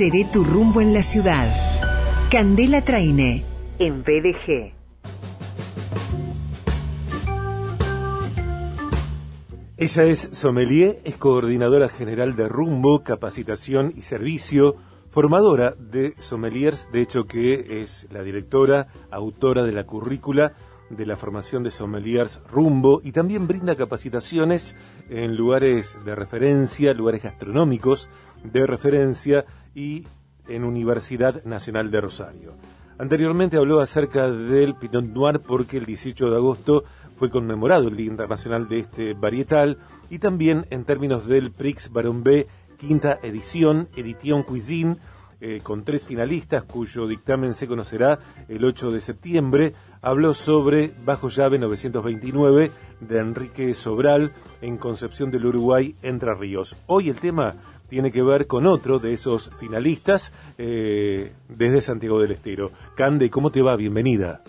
Seré tu rumbo en la ciudad. Candela Traine, en BDG. Ella es sommelier, es coordinadora general de Rumbo, Capacitación y Servicio, formadora de sommeliers, de hecho que es la directora, autora de la currícula de la formación de sommeliers Rumbo y también brinda capacitaciones en lugares de referencia, lugares gastronómicos de referencia y en Universidad Nacional de Rosario. Anteriormente habló acerca del Pinot Noir porque el 18 de agosto fue conmemorado el Día Internacional de este varietal y también en términos del Prix Baron B, quinta edición, Edition Cuisine, eh, con tres finalistas cuyo dictamen se conocerá el 8 de septiembre, habló sobre Bajo Llave 929 de Enrique Sobral en Concepción del Uruguay, Entre Ríos. Hoy el tema tiene que ver con otro de esos finalistas eh, desde Santiago del Estero. Cande, ¿cómo te va? Bienvenida.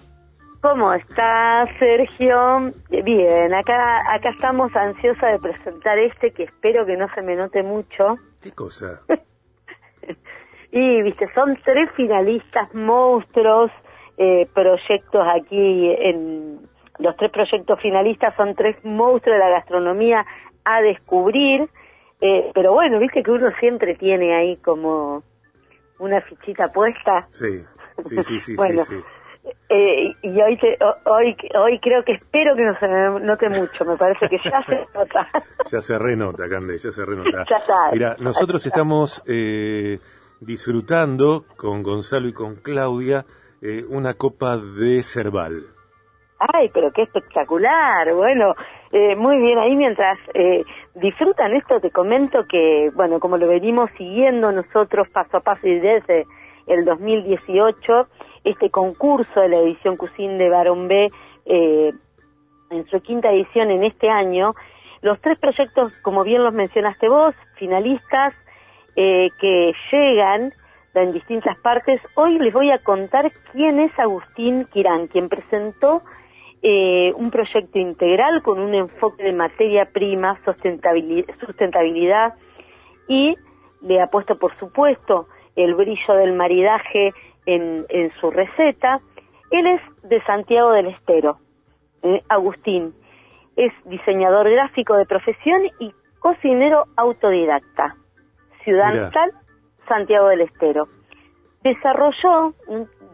¿Cómo estás, Sergio? Bien, acá acá estamos ansiosa de presentar este que espero que no se me note mucho. ¿Qué cosa? y, viste, son tres finalistas monstruos, eh, proyectos aquí en... Los tres proyectos finalistas son tres monstruos de la gastronomía a descubrir, eh, pero bueno, viste que uno siempre tiene ahí como una fichita puesta. Sí, sí, sí, sí, sí, sí. Eh, y hoy, hoy, hoy creo que espero que no se note mucho, me parece que ya se nota. ya se renota, Cande, ya se renota. Mira, nosotros estamos eh, disfrutando con Gonzalo y con Claudia eh, una copa de Cerval. Ay, pero qué espectacular. Bueno, eh, muy bien, ahí mientras eh, disfrutan esto, te comento que, bueno, como lo venimos siguiendo nosotros paso a paso y desde el 2018, este concurso de la edición Cuisine de Barón B, eh, en su quinta edición en este año, los tres proyectos, como bien los mencionaste vos, finalistas, eh, que llegan en distintas partes, hoy les voy a contar quién es Agustín Quirán, quien presentó eh, un proyecto integral con un enfoque de materia prima, sustentabilidad, sustentabilidad y le ha puesto, por supuesto, el brillo del maridaje en, en su receta. Él es de Santiago del Estero, eh, Agustín. Es diseñador gráfico de profesión y cocinero autodidacta. Ciudad natal, Santiago del Estero. Desarrolló,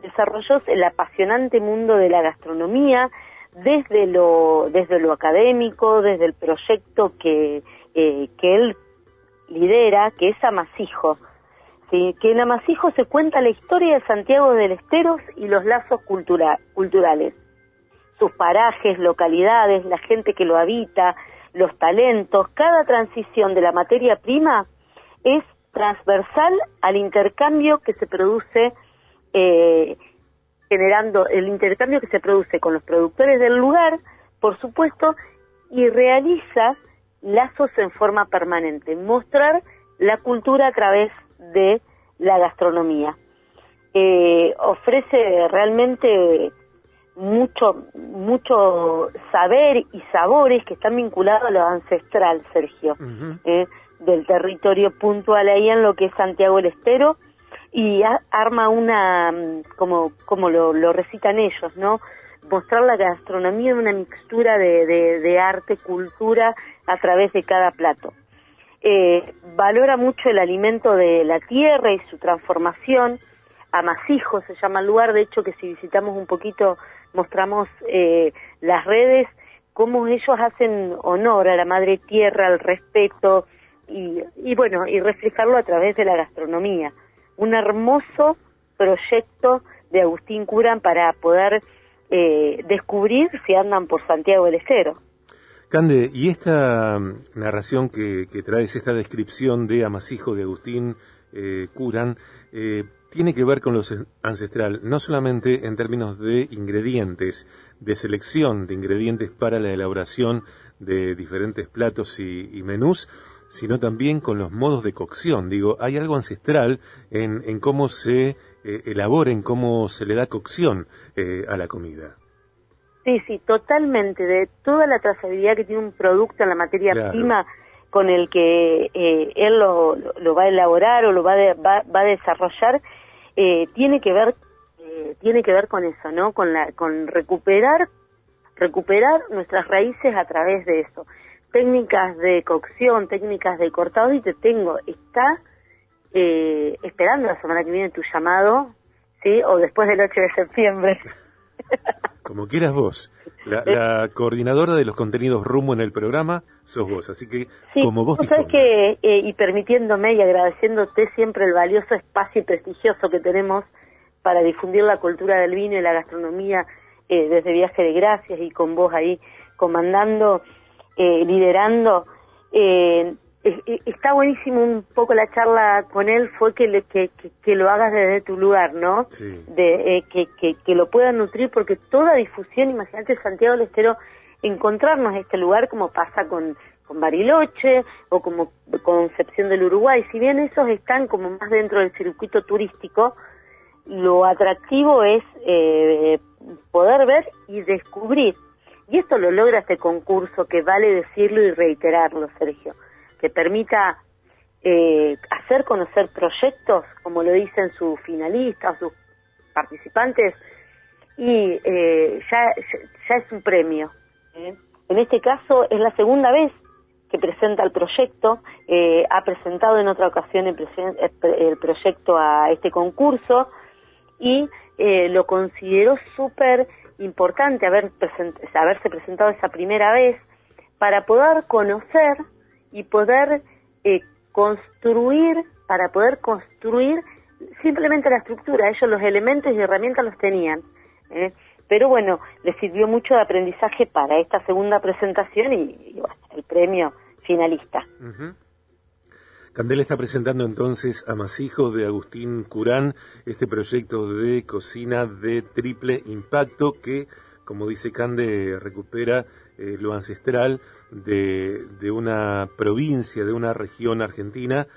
desarrolló el apasionante mundo de la gastronomía desde lo, desde lo académico, desde el proyecto que, eh, que él lidera, que es Amasijo, que en Amasijo se cuenta la historia de Santiago del Esteros y los lazos culturales, sus parajes, localidades, la gente que lo habita, los talentos, cada transición de la materia prima es transversal al intercambio que se produce, eh, generando el intercambio que se produce con los productores del lugar, por supuesto, y realiza lazos en forma permanente, mostrar la cultura a través de la gastronomía. Eh, ofrece realmente mucho, mucho saber y sabores que están vinculados a lo ancestral, Sergio, eh, del territorio puntual ahí en lo que es Santiago el Estero y arma una, como, como lo, recitan ellos, ¿no? Mostrar la gastronomía en una mixtura de, de, arte, cultura a través de cada plato. Eh, valora mucho el alimento de la tierra y su transformación. Amasijo se llama el lugar, de hecho que si visitamos un poquito mostramos eh, las redes, cómo ellos hacen honor a la madre tierra, al respeto y bueno, y reflejarlo a través de la gastronomía. Un hermoso proyecto de Agustín Curan para poder eh, descubrir si andan por Santiago del Estero. Cande, y esta mm, narración que, traes, esta descripción de Amasijo de Agustín eh, Curan, eh, tiene que ver con lo ancestral, no solamente en términos de ingredientes, de selección de ingredientes para la elaboración de diferentes platos y, menús, sino también con los modos de cocción. Digo, hay algo ancestral en, cómo se eh, elabora, en cómo se le da cocción a la comida. Sí, sí, totalmente. De toda la trazabilidad que tiene un producto en la materia prima, con el que eh, él lo, lo, va a elaborar o lo va, va, va, a desarrollar eh, tiene que ver eh, tiene que ver con eso no con la con recuperar recuperar nuestras raíces a través de eso técnicas de cocción técnicas de cortado y te tengo está eh, esperando la semana que viene tu llamado sí o después del 8 de septiembre. Como quieras vos. La, coordinadora de los contenidos rumbo en el programa sos vos, así que como vos sabes que, eh, y permitiéndome y agradeciéndote siempre el valioso espacio y prestigioso que tenemos para difundir la cultura del vino y la gastronomía eh, desde Viaje de Gracias y con vos ahí comandando, eh, liderando, eh, está buenísimo un poco la charla con él fue que, le, que, que, lo hagas desde tu lugar, ¿no? De, eh, que, que, que, lo puedan nutrir porque toda difusión, imagínate Santiago del Estero, encontrarnos este lugar como pasa con, con Bariloche o como Concepción del Uruguay, si bien esos están como más dentro del circuito turístico, lo atractivo es eh, poder ver y descubrir. Y esto lo logra este concurso que vale decirlo y reiterarlo, Sergio que permita eh, hacer conocer proyectos, como lo dicen sus finalistas, sus participantes, y eh, ya, ya es un premio. ¿eh? En este caso es la segunda vez que presenta el proyecto, ha presentado en otra ocasión el, proyecto a este concurso y lo consideró súper importante haber haberse presentado esa primera vez para poder conocer y poder eh, construir, para poder construir simplemente la estructura, ellos los elementos y herramientas los tenían. ¿eh? Pero bueno, les sirvió mucho de aprendizaje para esta segunda presentación y, bueno, el premio finalista. Candela está presentando entonces a Masijos de Agustín Curán este proyecto de cocina de triple impacto que, como dice Cande, recupera eh, lo ancestral de, de, una provincia, de una región argentina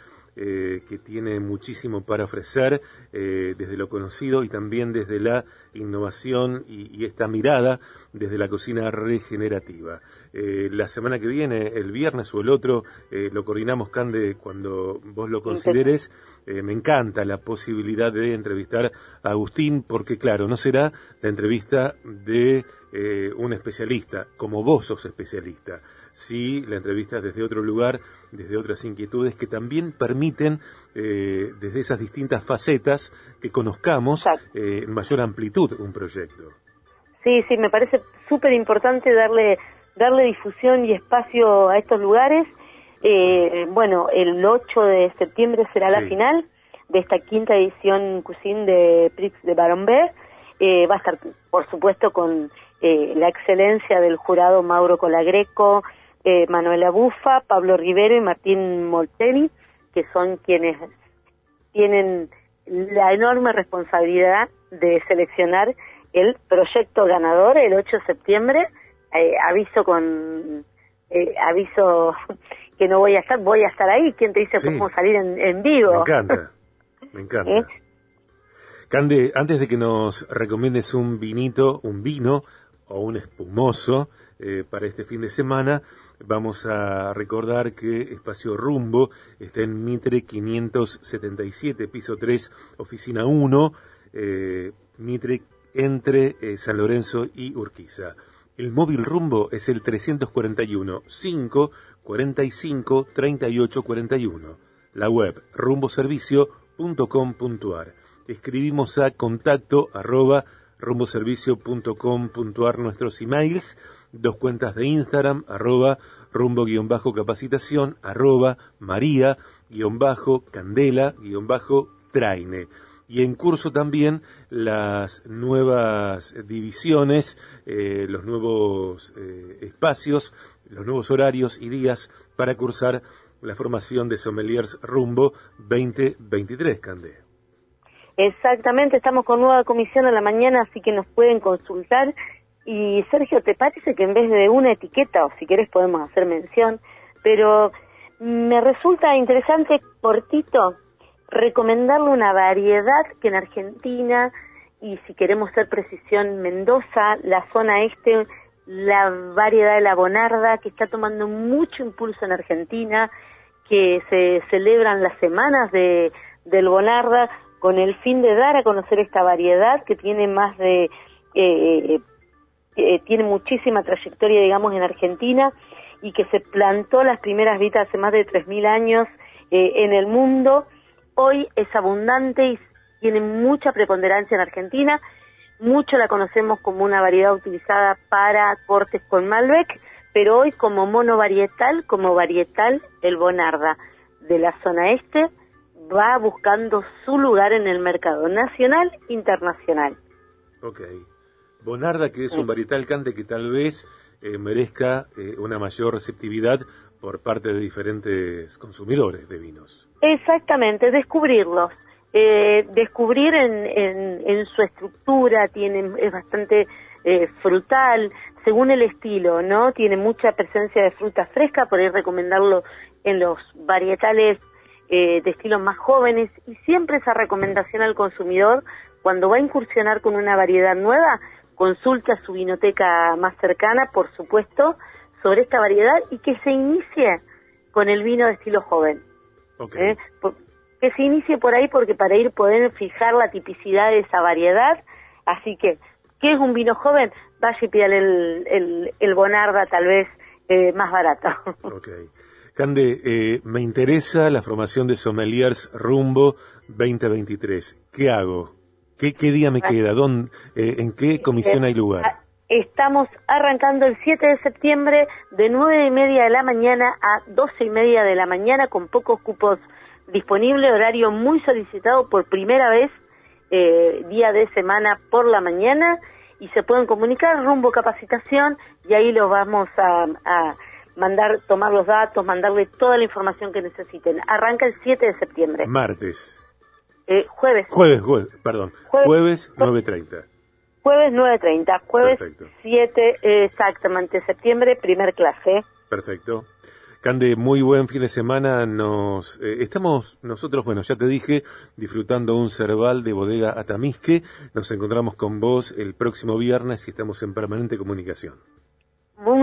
eh, que tiene muchísimo para ofrecer eh, desde lo conocido y también desde la innovación y, esta mirada desde la cocina regenerativa. la semana que viene, el viernes o el otro, lo coordinamos, Cande, cuando vos lo consideres. me encanta la posibilidad de entrevistar a Agustín porque, claro, no será la entrevista de eh, un especialista, como vos sos especialista, si la entrevista desde otro lugar, desde otras inquietudes que también permiten, eh, desde esas distintas facetas, que conozcamos eh, en mayor amplitud un proyecto. Sí, sí, me parece súper importante darle, darle difusión y espacio a estos lugares. bueno, el 8 de septiembre será la final de esta quinta edición Cuisine de Prix de Baron va a estar, por supuesto, con eh, la excelencia del jurado Mauro Colagreco, eh, Manuela Bufa, Pablo Rivero y Martín Moltelli, que son quienes tienen la enorme responsabilidad de seleccionar el proyecto ganador el 8 de septiembre. Eh, aviso con eh, aviso que no voy a estar, voy a estar ahí. ¿Quién te dice sí. podemos salir en, en, vivo? Me encanta, me encanta. ¿Eh? Cande, antes de que nos recomiendes un vinito, un vino, o un espumoso eh, para este fin de semana. Vamos a recordar que Espacio Rumbo está en Mitre 577, piso 3, oficina 1, eh, Mitre entre eh, San Lorenzo y Urquiza. El móvil Rumbo es el 341 5 45 38 41. La web rumboservicio.com.ar. Escribimos a contacto arroba rumboservicio.com.ar nuestros emails, dos cuentas de Instagram, arroba rumbo-capacitación, arroba maría-candela-traine. Y en curso también las nuevas divisiones, eh, los nuevos eh, espacios, los nuevos horarios y días para cursar la formación de Sommeliers Rumbo 2023, Candela. Exactamente, estamos con nueva comisión a la mañana, así que nos pueden consultar. Y Sergio, ¿te parece que en vez de una etiqueta, o si querés podemos hacer mención, pero me resulta interesante, cortito, recomendarle una variedad que en Argentina, y si queremos ser precisión, Mendoza, la zona este, la variedad de la Bonarda, que está tomando mucho impulso en Argentina, que se celebran las semanas de, del Bonarda con el fin de dar a conocer esta variedad que tiene más de, eh, eh, tiene muchísima trayectoria, digamos, en Argentina y que se plantó las primeras vitas hace más de 3.000 años eh, en el mundo. Hoy es abundante y tiene mucha preponderancia en Argentina. Mucho la conocemos como una variedad utilizada para cortes con Malbec, pero hoy como monovarietal, como varietal, el Bonarda de la zona este va buscando su lugar en el mercado nacional internacional. Ok. Bonarda, que es un varietal cante que tal vez eh, merezca eh, una mayor receptividad por parte de diferentes consumidores de vinos. Exactamente, descubrirlos. Eh, descubrir en, en, su estructura, tiene, es bastante frutal, según el estilo, ¿no? Tiene mucha presencia de fruta fresca, por ahí recomendarlo en los varietales de estilos más jóvenes y siempre esa recomendación al consumidor cuando va a incursionar con una variedad nueva, consulte a su vinoteca más cercana, por supuesto, sobre esta variedad y que se inicie con el vino de estilo joven. Okay. ¿Eh? Que se inicie por ahí porque para ir poder fijar la tipicidad de esa variedad. Así que, ¿qué es un vino joven? Vaya y pídale el, el, Bonarda tal vez eh, más barato. Okay. Cande, eh, me interesa la formación de sommeliers rumbo 2023. ¿Qué hago? ¿Qué, día me queda? ¿Dónde, eh, ¿En qué comisión hay lugar? Ah, estamos arrancando el 7 de septiembre de 9 y media de la mañana a 12 y media de la mañana con pocos cupos disponibles, horario muy solicitado por primera vez, eh, día de semana por la mañana y se pueden comunicar rumbo capacitación y ahí los vamos a, a mandar, tomar los datos, mandarle toda la información que necesiten. Arranca el 7 de septiembre. Martes. Eh, jueves. Jueves, jueves, perdón. Jueves, 9.30. Jueves 9.30. Jueves 7, exactamente, septiembre, primer clase. Perfecto. Cande, muy buen fin de semana. Nos eh, estamos nosotros, bueno, ya te dije, disfrutando un cerval de bodega Atamisque. Nos encontramos con vos el próximo viernes y estamos en permanente comunicación.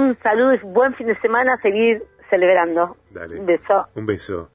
Un saludo y buen fin de semana, seguir celebrando. Dale. Un beso. Un beso.